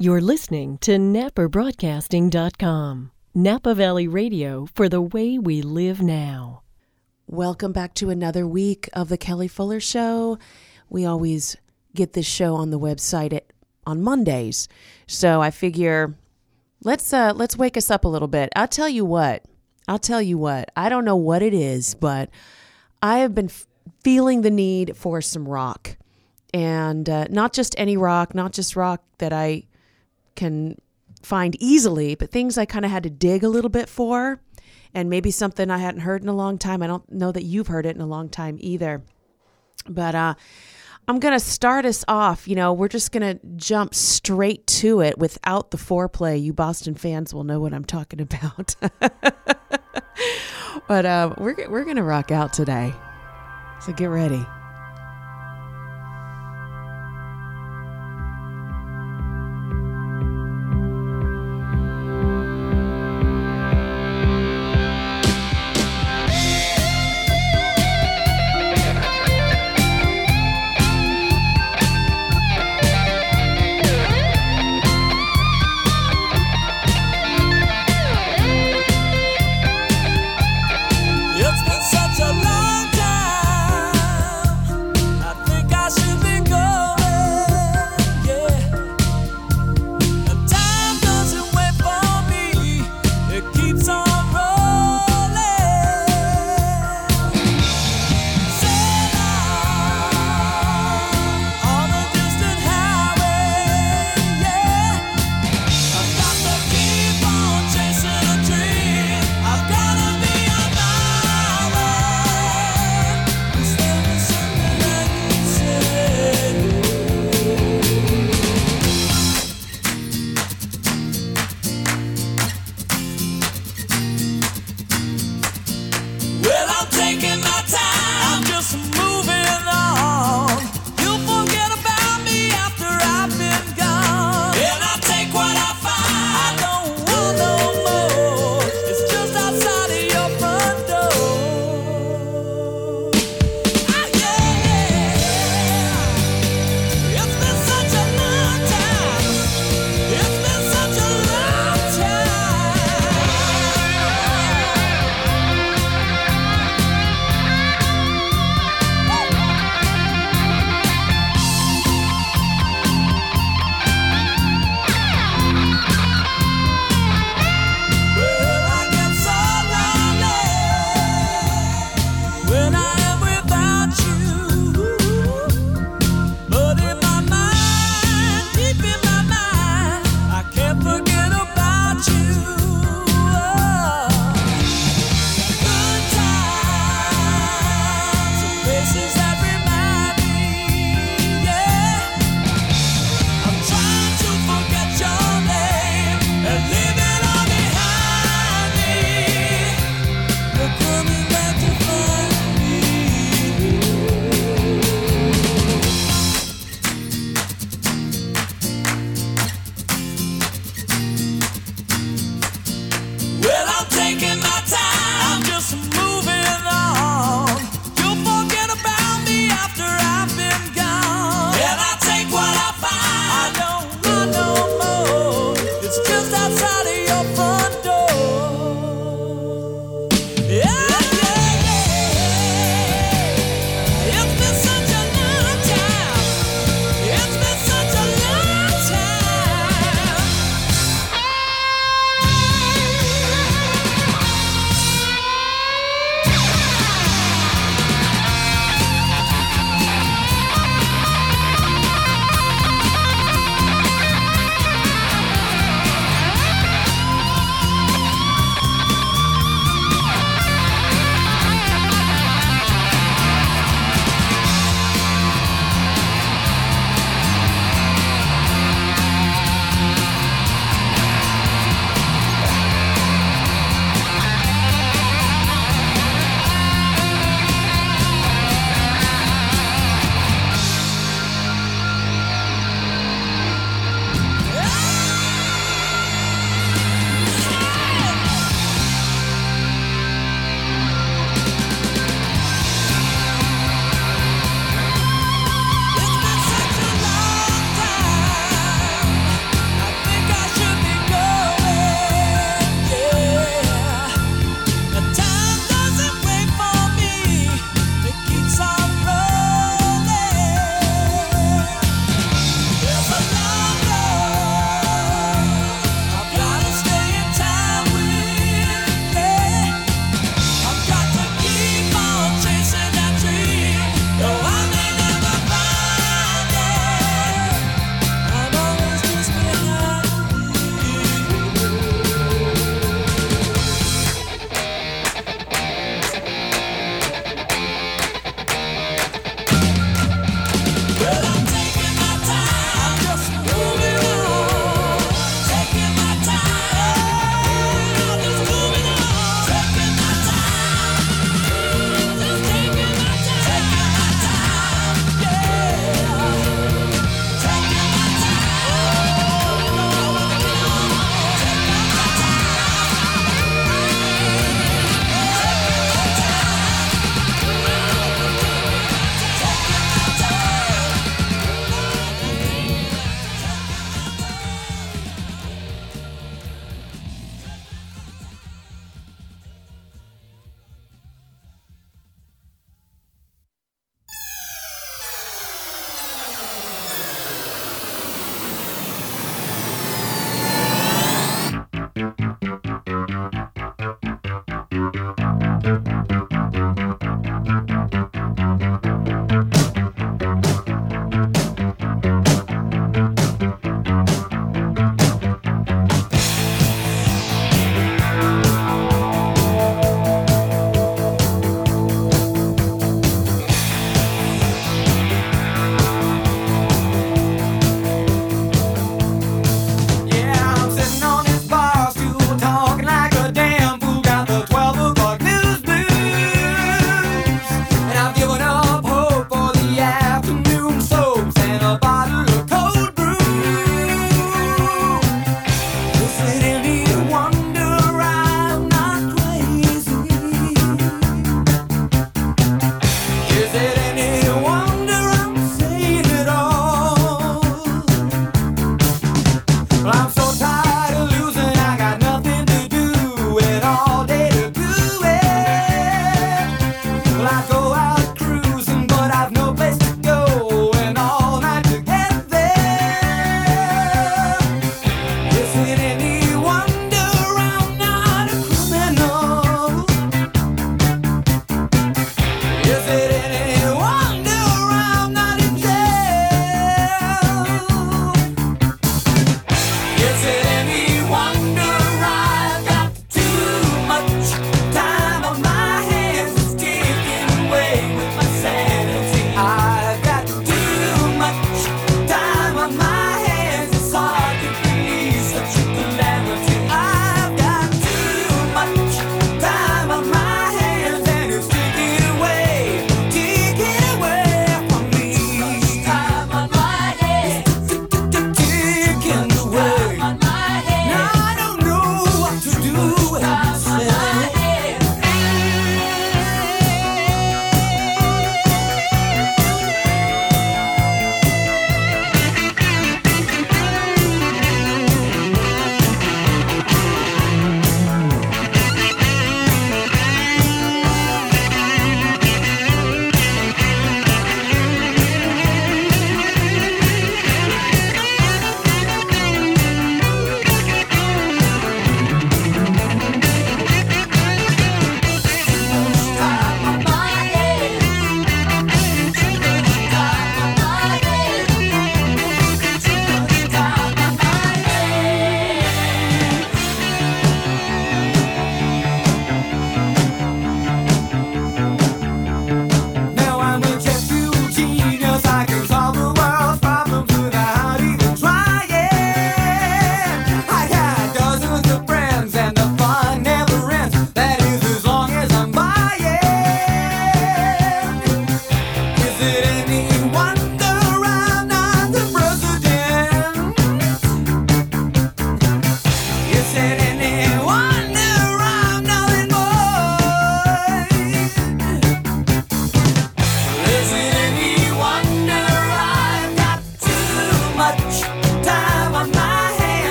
You're listening to NapaBroadcasting.com, Napa Valley Radio for the way we live now. Welcome back to another week of the Kelly Fuller Show. We always get this show on the website at, on Mondays, so I figure let's uh, let's wake us up a little bit. I'll tell you what. I'll tell you what. I don't know what it is, but I have been f- feeling the need for some rock, and uh, not just any rock, not just rock that I can find easily, but things I kind of had to dig a little bit for, and maybe something I hadn't heard in a long time. I don't know that you've heard it in a long time either. But uh, I'm going to start us off. You know, we're just going to jump straight to it without the foreplay. You Boston fans will know what I'm talking about. but uh, we're, we're going to rock out today. So get ready.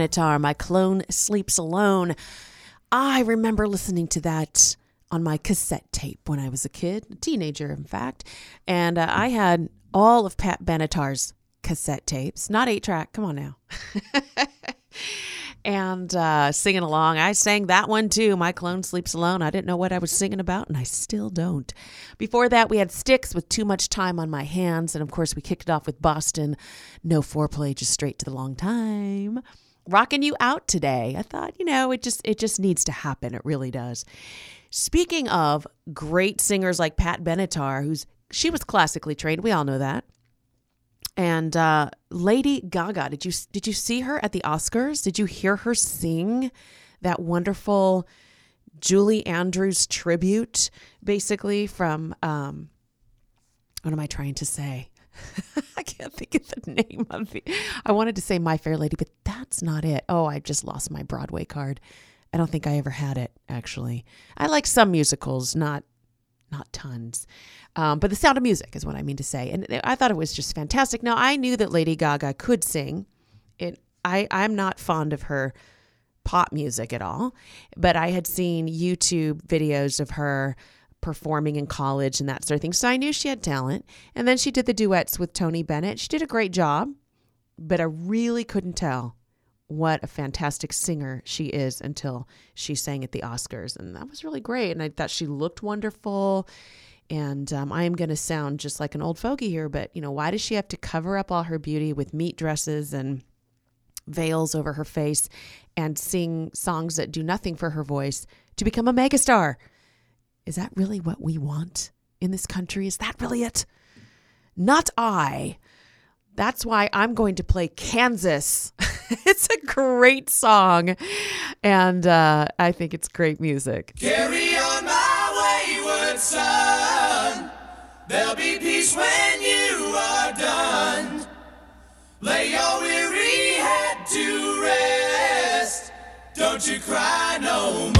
Benatar, My Clone Sleeps Alone. I remember listening to that on my cassette tape when I was a kid, a teenager, in fact. And uh, I had all of Pat Benatar's cassette tapes, not eight track. Come on now. and uh, singing along. I sang that one too. My clone sleeps alone. I didn't know what I was singing about, and I still don't. Before that, we had Styx with Too Much Time on My Hands. And of course, we kicked it off with Boston. No foreplay, just straight to the long time. Rocking you out today. I thought, you know, it just it just needs to happen. It really does. Speaking of great singers like Pat Benatar, who's she was classically trained. We all know that. And uh, Lady Gaga, did you did you see her at the Oscars? Did you hear her sing that wonderful Julie Andrews tribute, basically from um, what am I trying to say? I can't think of the name of it. I wanted to say My Fair Lady, but that's not it. Oh, I just lost my Broadway card. I don't think I ever had it actually. I like some musicals, not not tons. Um, but the sound of music is what I mean to say. And I thought it was just fantastic. Now I knew that Lady Gaga could sing. It I I'm not fond of her pop music at all, but I had seen YouTube videos of her performing in college and that sort of thing. So I knew she had talent. And then she did the duets with Tony Bennett. She did a great job, but I really couldn't tell what a fantastic singer she is until she sang at the Oscars. And that was really great. And I thought she looked wonderful. And um, I am going to sound just like an old fogey here, but you know, why does she have to cover up all her beauty with meat dresses and veils over her face and sing songs that do nothing for her voice to become a megastar? Is that really what we want in this country? Is that really it? Not I. That's why I'm going to play Kansas. it's a great song, and uh, I think it's great music. Carry on my wayward son. There'll be peace when you are done. Lay your weary head to rest. Don't you cry no more.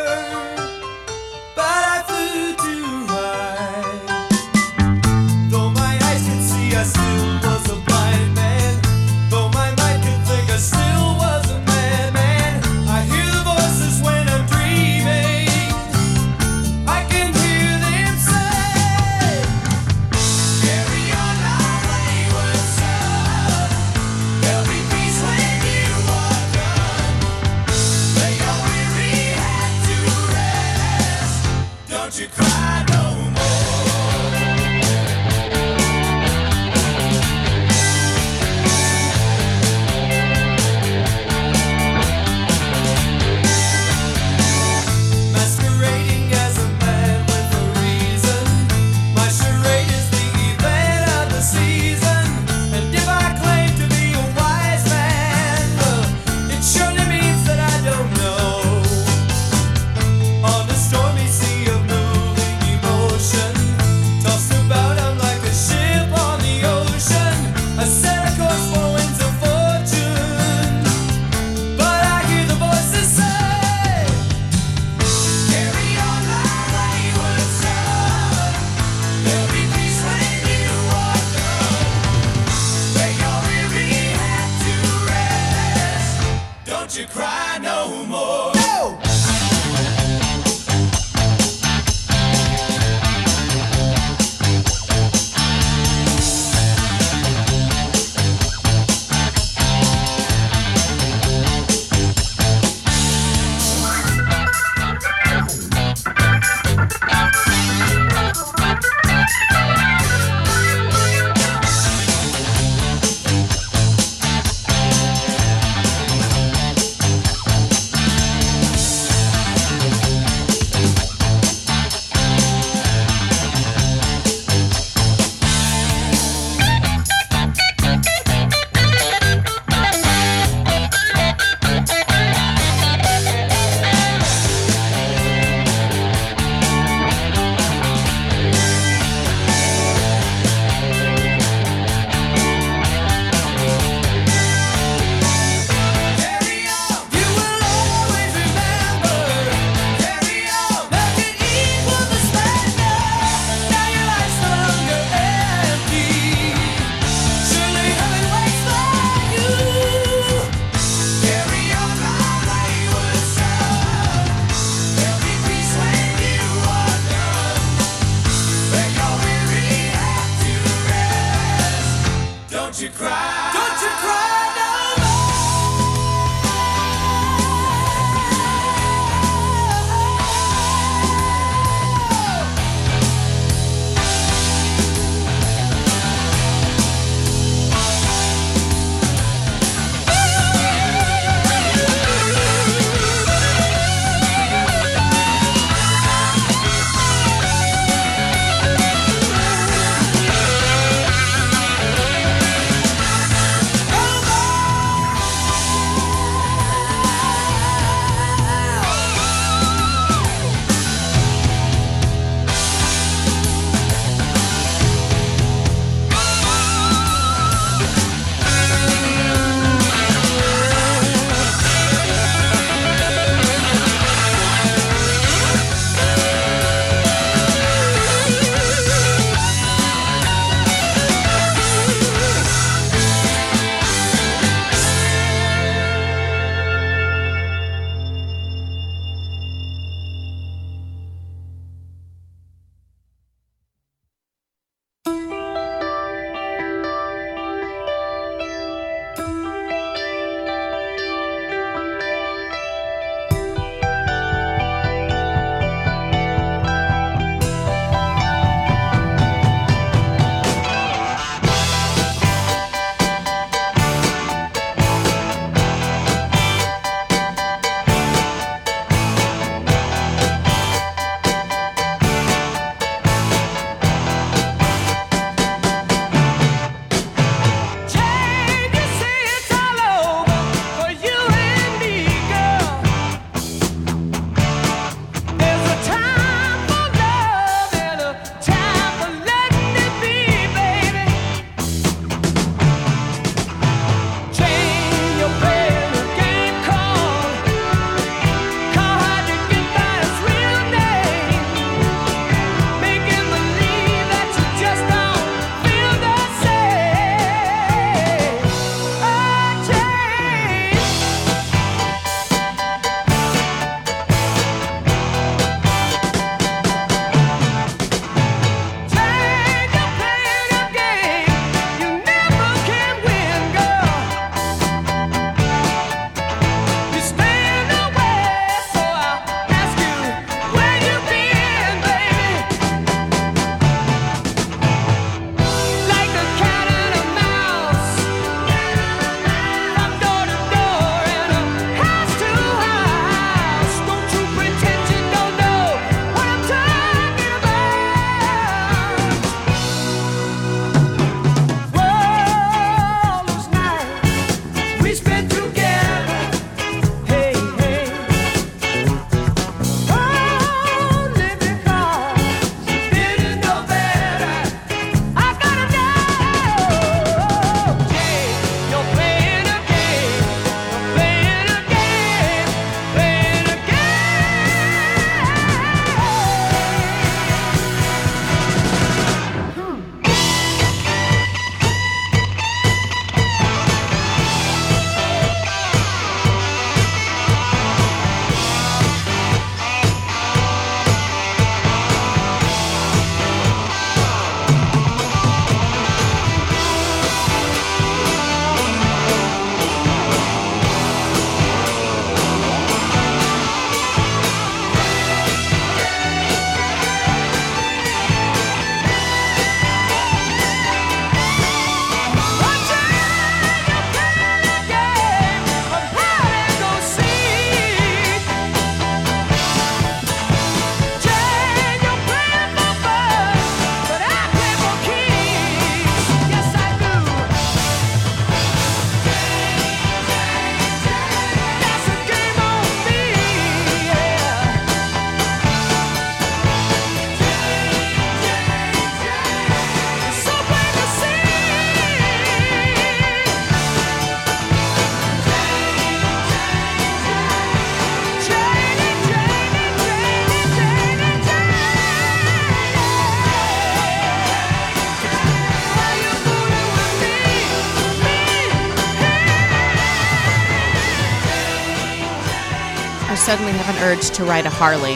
suddenly have an urge to ride a Harley.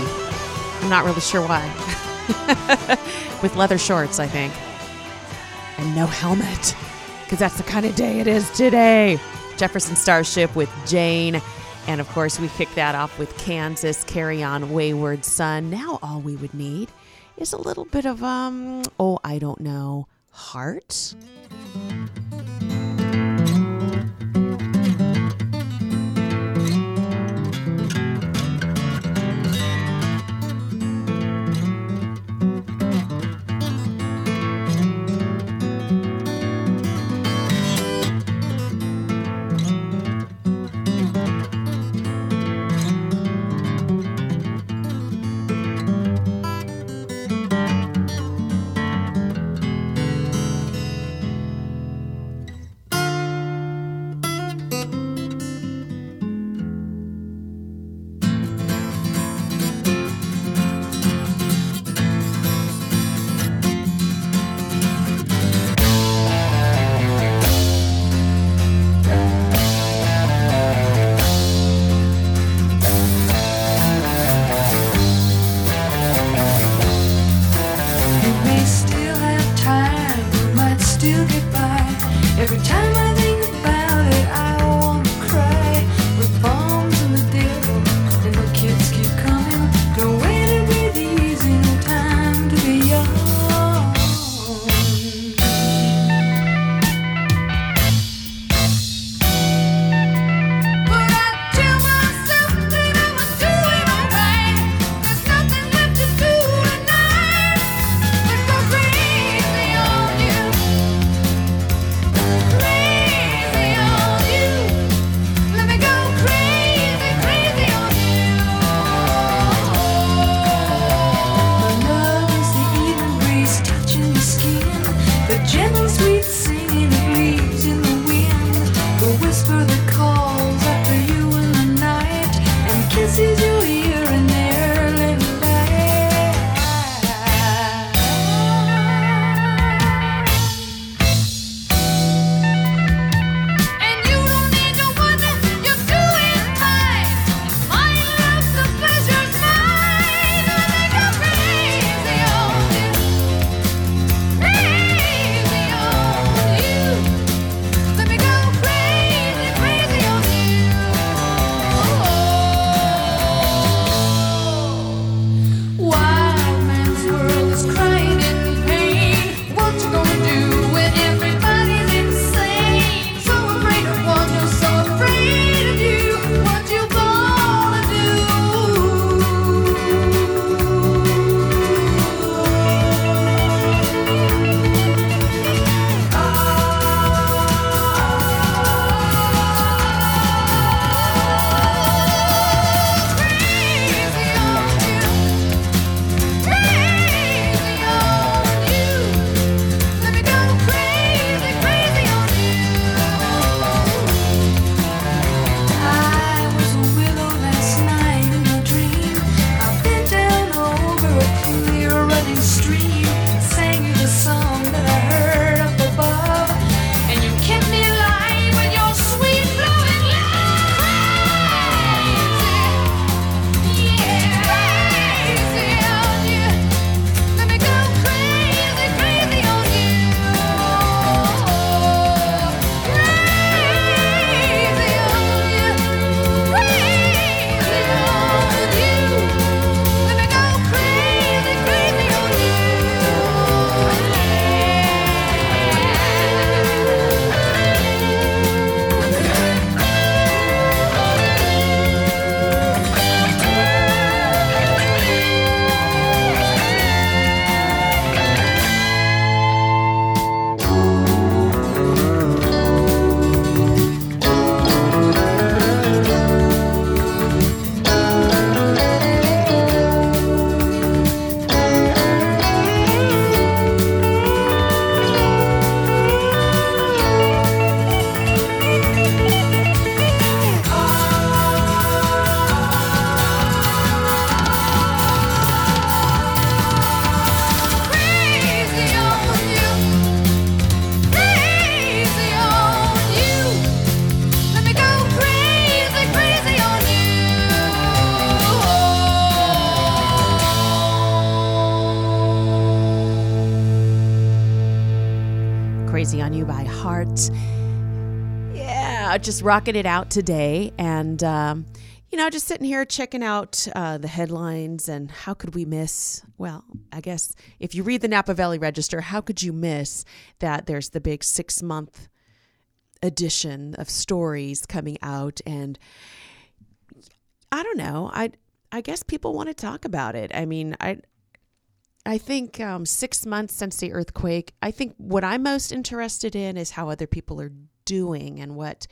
I'm not really sure why. With leather shorts, I think. And no helmet. Because that's the kind of day it is today. Jefferson Starship with Jane. And of course, we kick that off with Kansas, Carry On, Wayward Son. Now, all we would need is a little bit of, um, oh, I don't know, heart. Just rocking it out today. And, um, you know, just sitting here checking out uh, the headlines and how could we miss? Well, I guess if you read the Napa Valley Register, how could you miss that there's the big six month edition of stories coming out? And I don't know. I I guess people want to talk about it. I mean, I I think um, six months since the earthquake. I think what I'm most interested in is how other people are doing and what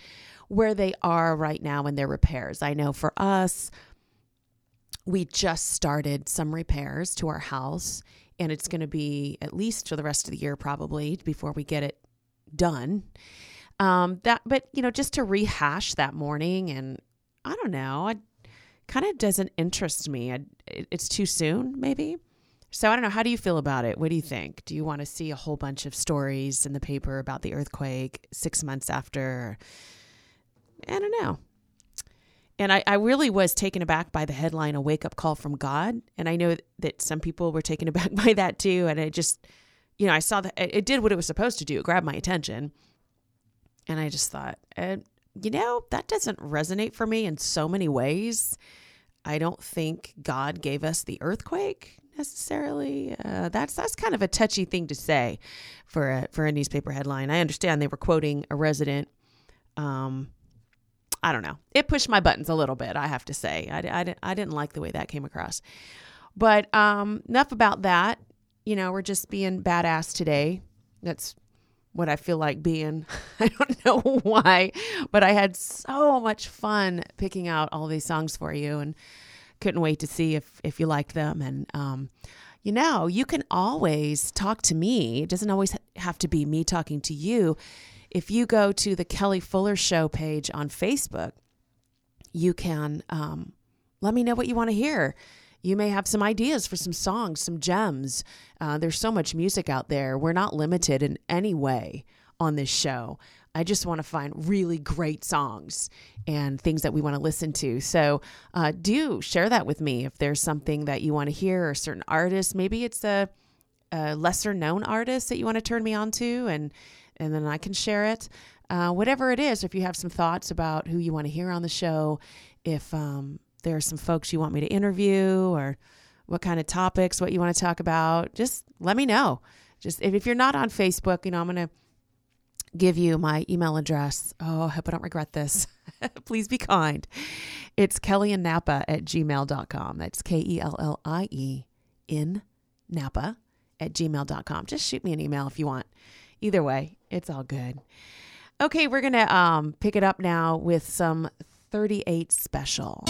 where they are right now in their repairs. I know for us, we just started some repairs to our house, and it's going to be at least for the rest of the year probably before we get it done. Um, that, but you know, just to rehash that morning, and I don't know, it kind of doesn't interest me. I, it, it's too soon, maybe. So I don't know. How do you feel about it? What do you think? Do you want to see a whole bunch of stories in the paper about the earthquake six months after? I don't know. And I, I really was taken aback by the headline, A Wake Up Call from God. And I know that some people were taken aback by that too. And I just, you know, I saw that it did what it was supposed to do, it grabbed my attention. And I just thought, uh, you know, that doesn't resonate for me in so many ways. I don't think God gave us the earthquake necessarily. Uh, that's that's kind of a touchy thing to say for a, for a newspaper headline. I understand they were quoting a resident. Um, I don't know. It pushed my buttons a little bit. I have to say, I, I, I didn't like the way that came across. But um, enough about that. You know, we're just being badass today. That's what I feel like being. I don't know why, but I had so much fun picking out all these songs for you and couldn't wait to see if if you like them and um you know, you can always talk to me. It doesn't always have to be me talking to you. If you go to the Kellie Fuller Show page on Facebook, you can um, let me know what you want to hear. You may have some ideas for some songs, some gems. Uh, there's so much music out there. We're not limited in any way on this show. I just want to find really great songs and things that we want to listen to. So uh, do share that with me if there's something that you want to hear or certain artist. Maybe it's a, a lesser known artist that you want to turn me on to, and and then I can share it. Uh, whatever it is, if you have some thoughts about who you want to hear on the show, if um, there are some folks you want me to interview or what kind of topics, what you want to talk about, just let me know. Just if, if you're not on Facebook, you know, I'm going to give you my email address. Oh, I hope I don't regret this. Please be kind. It's Kellie and Napa at gmail.com. That's K E L L I E in Napa at gmail.com. Just shoot me an email if you want. Either way, it's all good. Okay, we're going to um, pick it up now with some 38 special.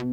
Here's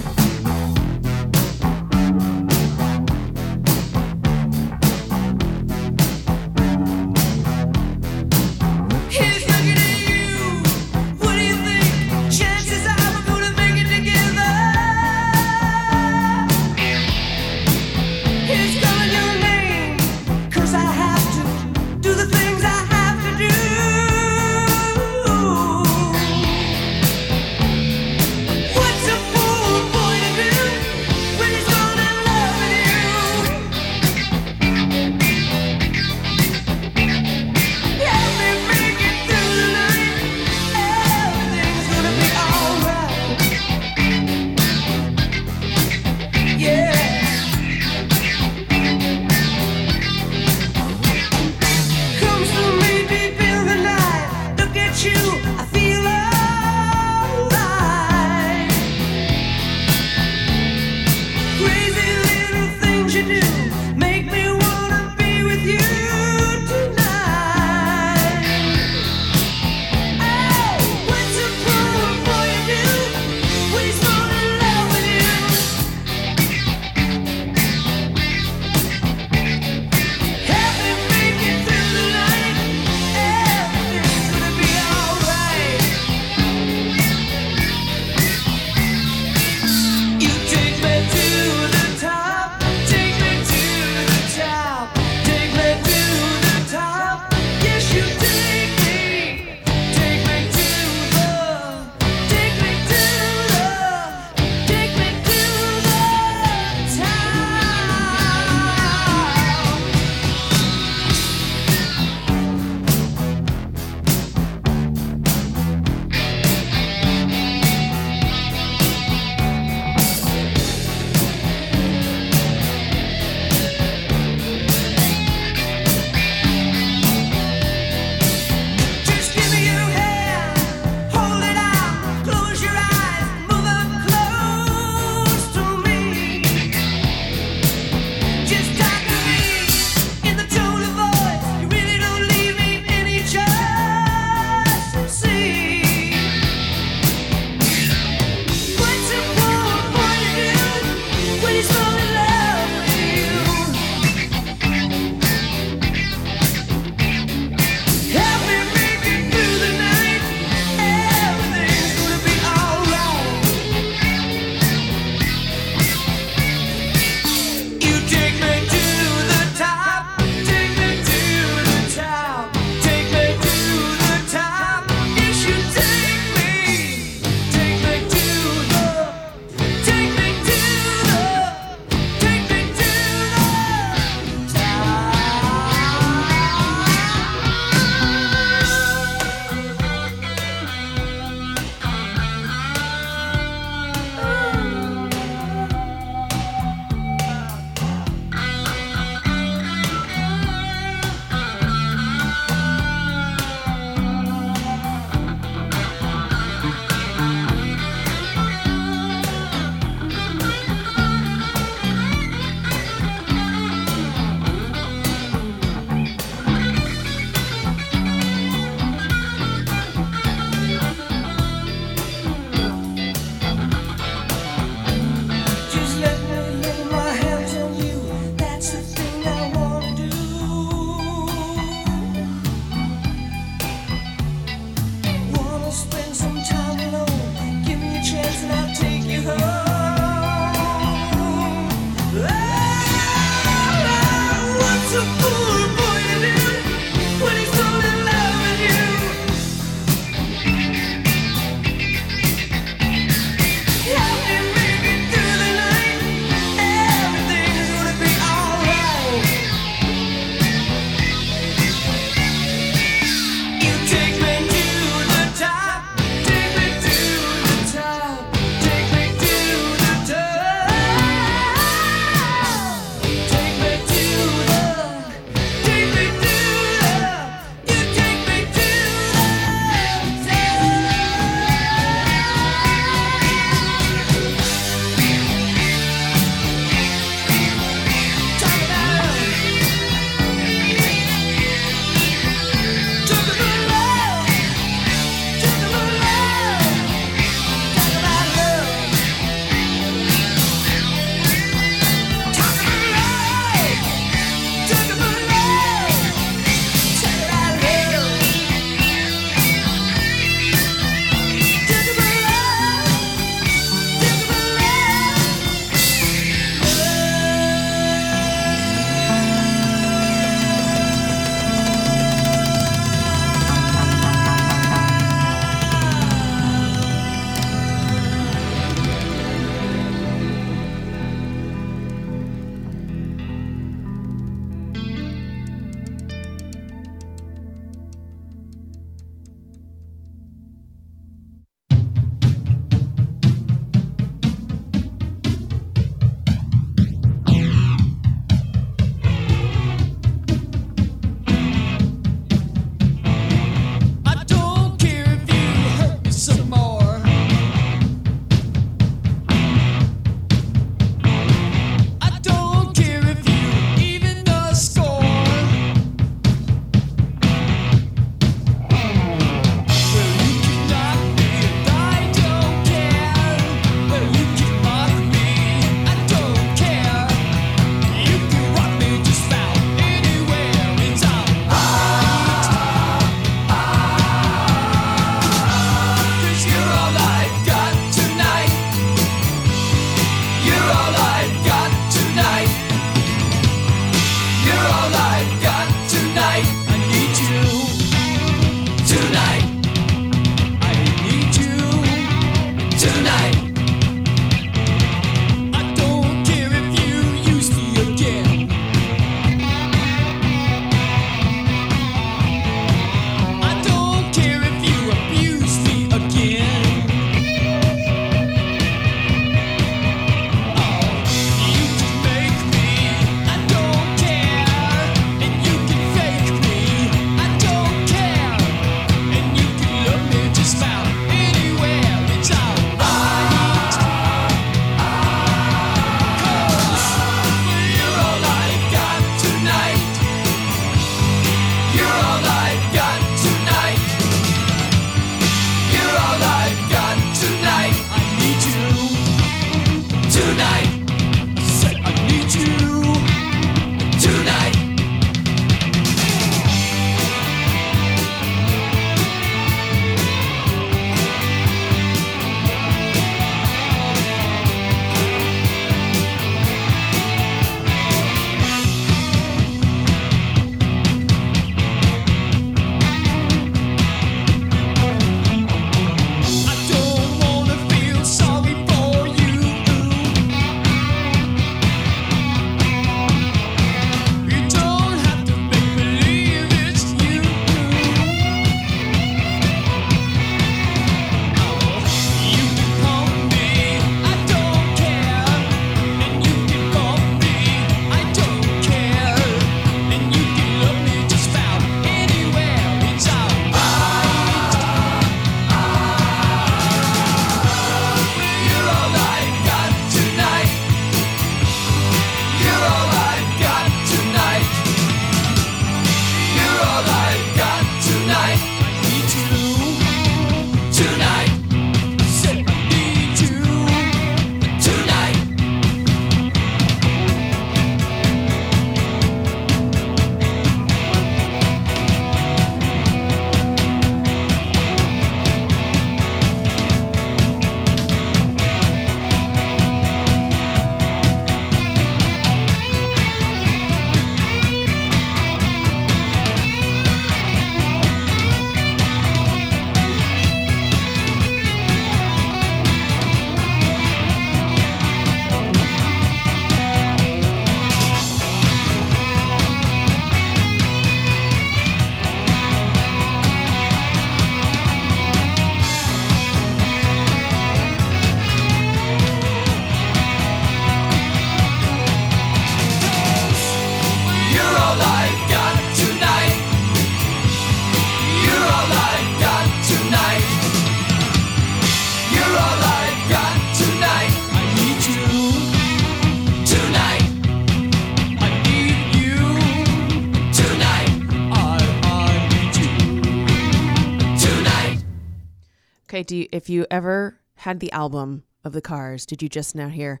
Okay, do you, if you ever had the album of the Cars, did you just now hear?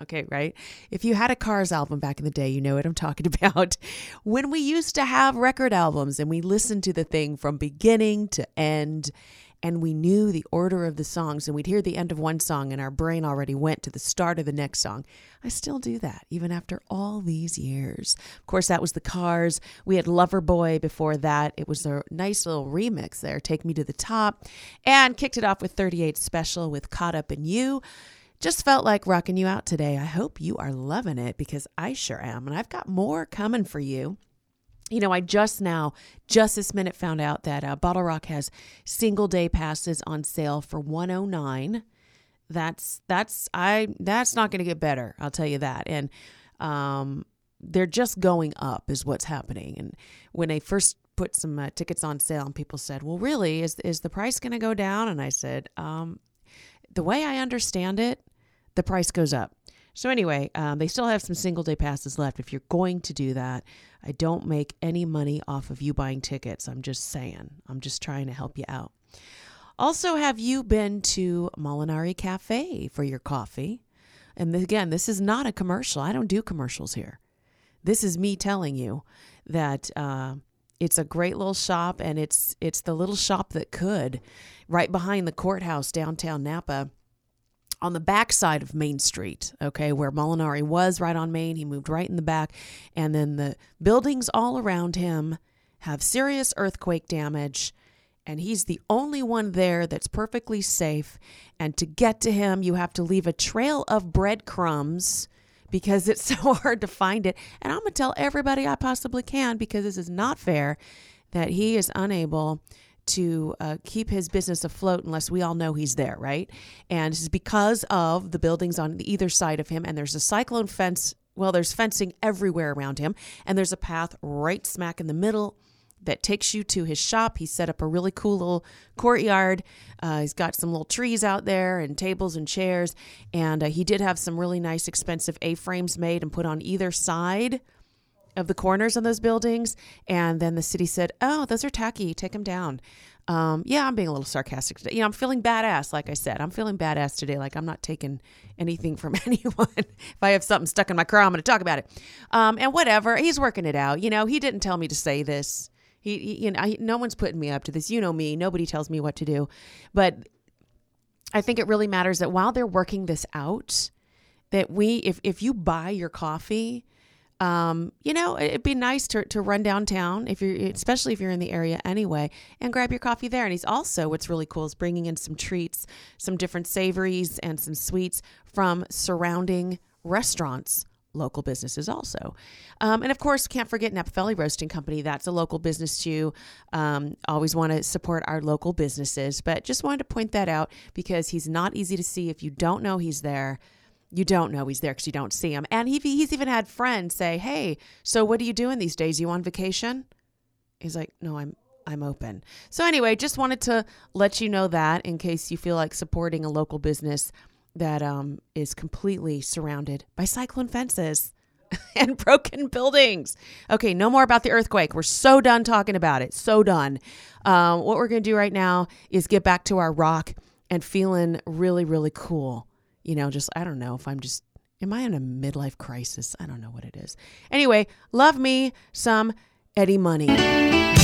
Okay, right. If you had a Cars album back in the day, you know what I'm talking about. When we used to have record albums and we listened to the thing from beginning to end, and we knew the order of the songs, and we'd hear the end of one song, and our brain already went to the start of the next song. I still do that, even after all these years. Of course, that was the Cars. We had Loverboy before that. It was a nice little remix there, Take Me to the Top, and kicked it off with 38 Special with Caught Up in You. Just felt like rocking you out today. I hope you are loving it because I sure am. And I've got more coming for you you know, I just now, just this minute, found out that uh, BottleRock has single day passes on sale for 109. That's that's I that's not going to get better. I'll tell you that. And um, they're just going up, is what's happening. And when they first put some uh, tickets on sale, and people said, "Well, really, is is the price going to go down?" And I said, um, "The way I understand it, the price goes up." So anyway, um, they still have some single day passes left. If you're going to do that, I don't make any money off of you buying tickets. I'm just saying. I'm just trying to help you out. Also, have you been to Molinari Cafe for your coffee? And again, this is not a commercial. I don't do commercials here. This is me telling you that uh, it's a great little shop, and it's it's the little shop that could, right behind the courthouse downtown Napa on the back side of Main Street, okay, where Molinari was right on Main. He moved right in the back. And then the buildings all around him have serious earthquake damage. And he's the only one there that's perfectly safe. And to get to him, you have to leave a trail of breadcrumbs because it's so hard to find it. And I'm going to tell everybody I possibly can because this is not fair that he is unable to uh, keep his business afloat unless we all know he's there, right? And is because of the buildings on either side of him, and there's a cyclone fence. Well, there's fencing everywhere around him, and there's a path right smack in the middle that takes you to his shop. He set up a really cool little courtyard. Uh, he's got some little trees out there and tables and chairs, and uh, he did have some really nice, expensive A frames made and put on either side of the corners on those buildings. And then the city said, "Oh, those are tacky. Take them down." Um, yeah, I'm being a little sarcastic today. You know, I'm feeling badass. Like I said, I'm feeling badass today. Like I'm not taking anything from anyone. if I have something stuck in my craw, I'm going to talk about it. Um, and whatever, he's working it out. You know, he didn't tell me to say this. He, he you know, I, no one's putting me up to this. You know me. Nobody tells me what to do. But I think it really matters that while they're working this out, that we, if if you buy your coffee um, you know, it'd be nice to, to run downtown if you're, especially if you're in the area anyway, and grab your coffee there. And he's also, what's really cool is bringing in some treats, some different savories and some sweets from surrounding restaurants local businesses also. Um, and of course, can't forget Napa Valley Roasting Company. That's a local business too. Um, always want to support our local businesses, but just wanted to point that out because he's not easy to see if you don't know he's there you don't know he's there because you don't see him. And he, he's even had friends say, "Hey, so what are you doing these days? You on vacation?" He's like, "No, I'm I'm open." So anyway, just wanted to let you know that in case you feel like supporting a local business that um, is completely surrounded by cyclone fences and broken buildings. Okay, no more about the earthquake. We're so done talking about it. So done. Um, what we're going to do right now is get back to our rock and feeling really, really cool you know, just, I don't know if I'm just, am I in a midlife crisis? I don't know what it is. Anyway, love me some Eddie Money.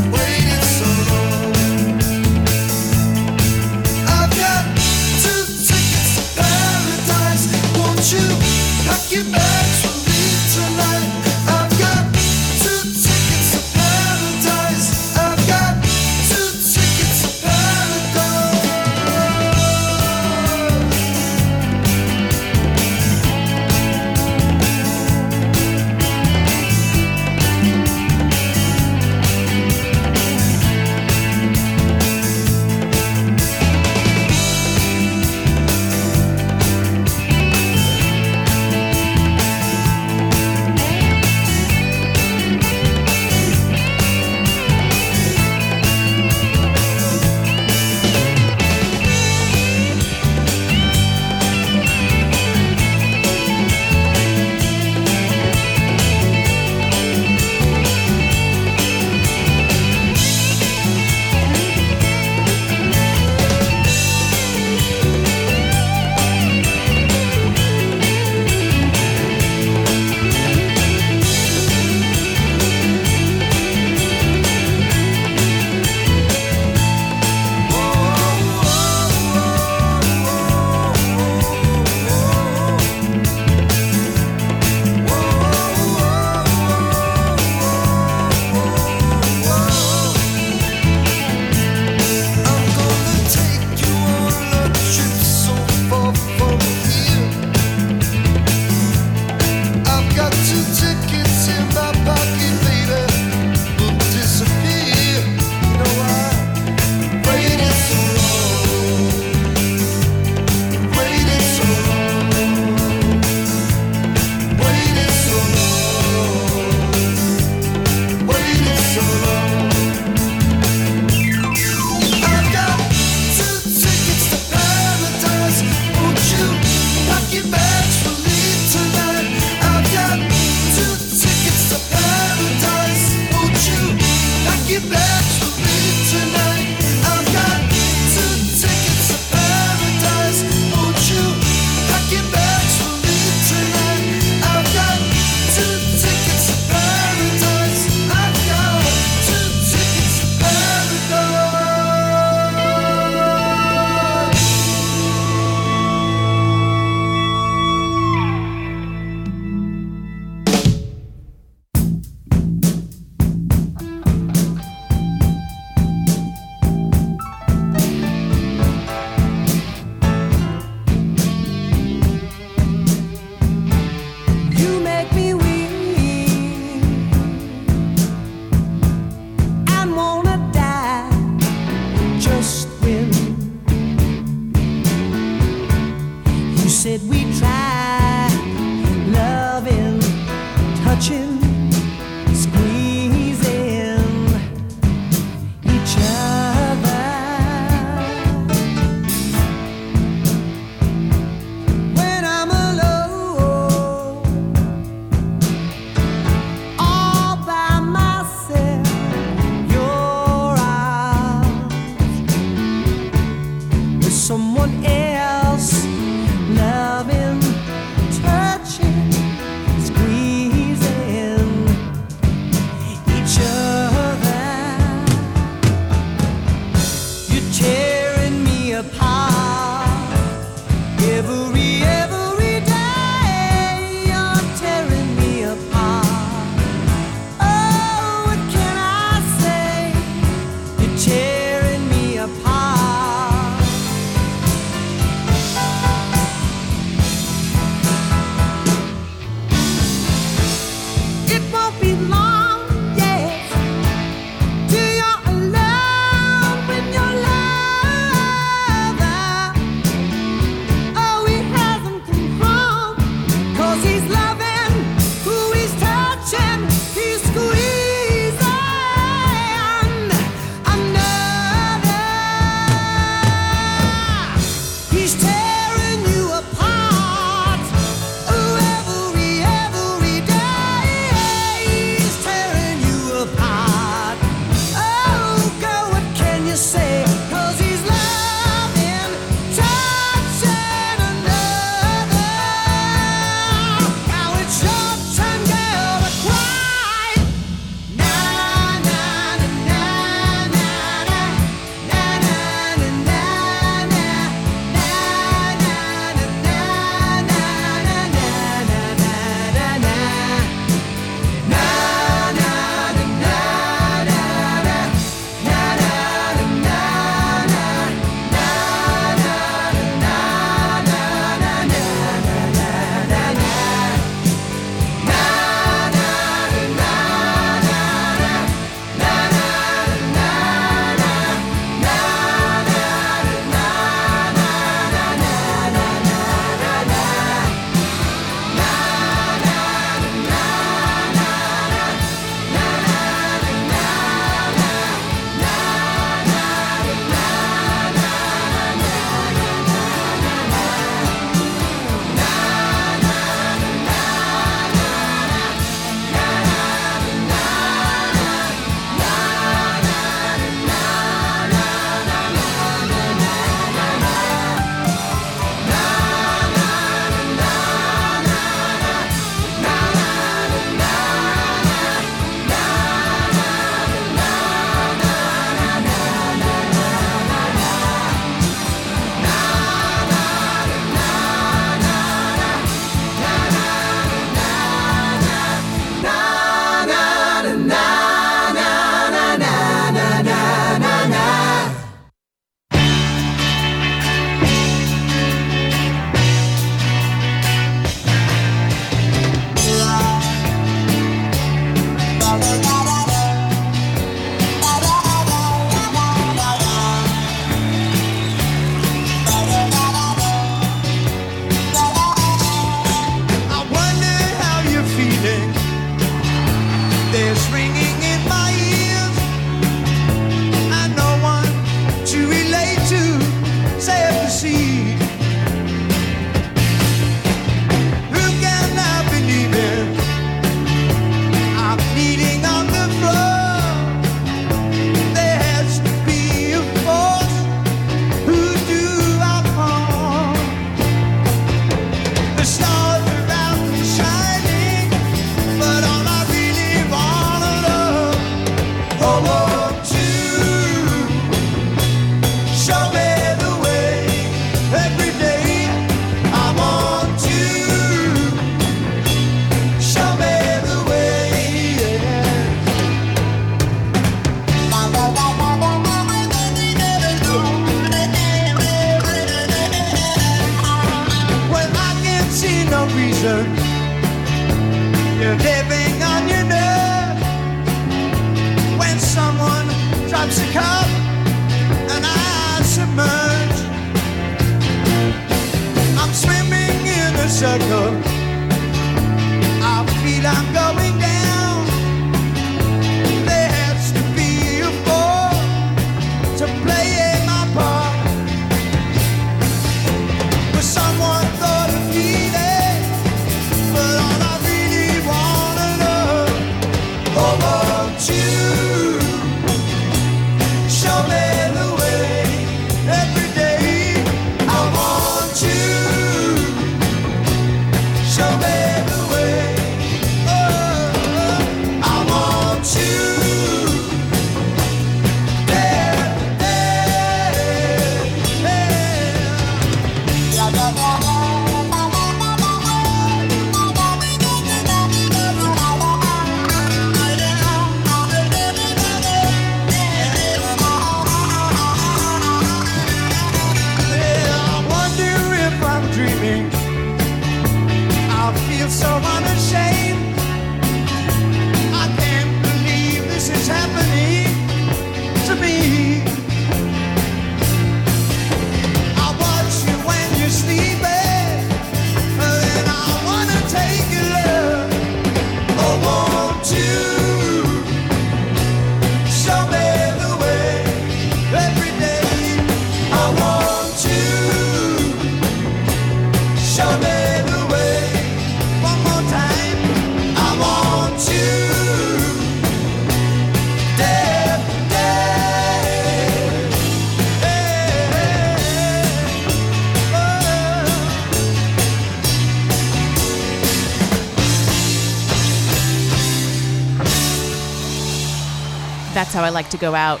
To go out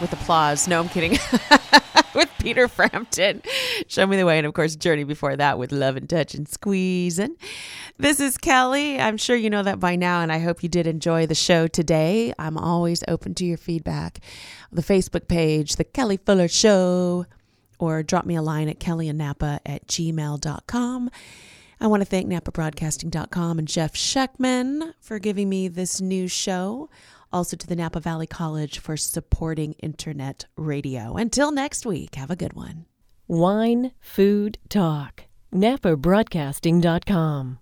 with applause. No, I'm kidding. with Peter Frampton. Show me the way. And of course, Journey before that with Love and Touch and Squeeze. And This is Kellie. I'm sure you know that by now, and I hope you did enjoy the show today. I'm always open to your feedback. The Facebook page, The Kellie Fuller Show, or drop me a line at kellyandnapa at gmail.com. I want to thank NapaBroadcasting.com and Jeff Scheckman for giving me this new show. Also to the Napa Valley College for supporting internet radio. Until next week, have a good one. Wine, food, talk. NapaBroadcasting.com.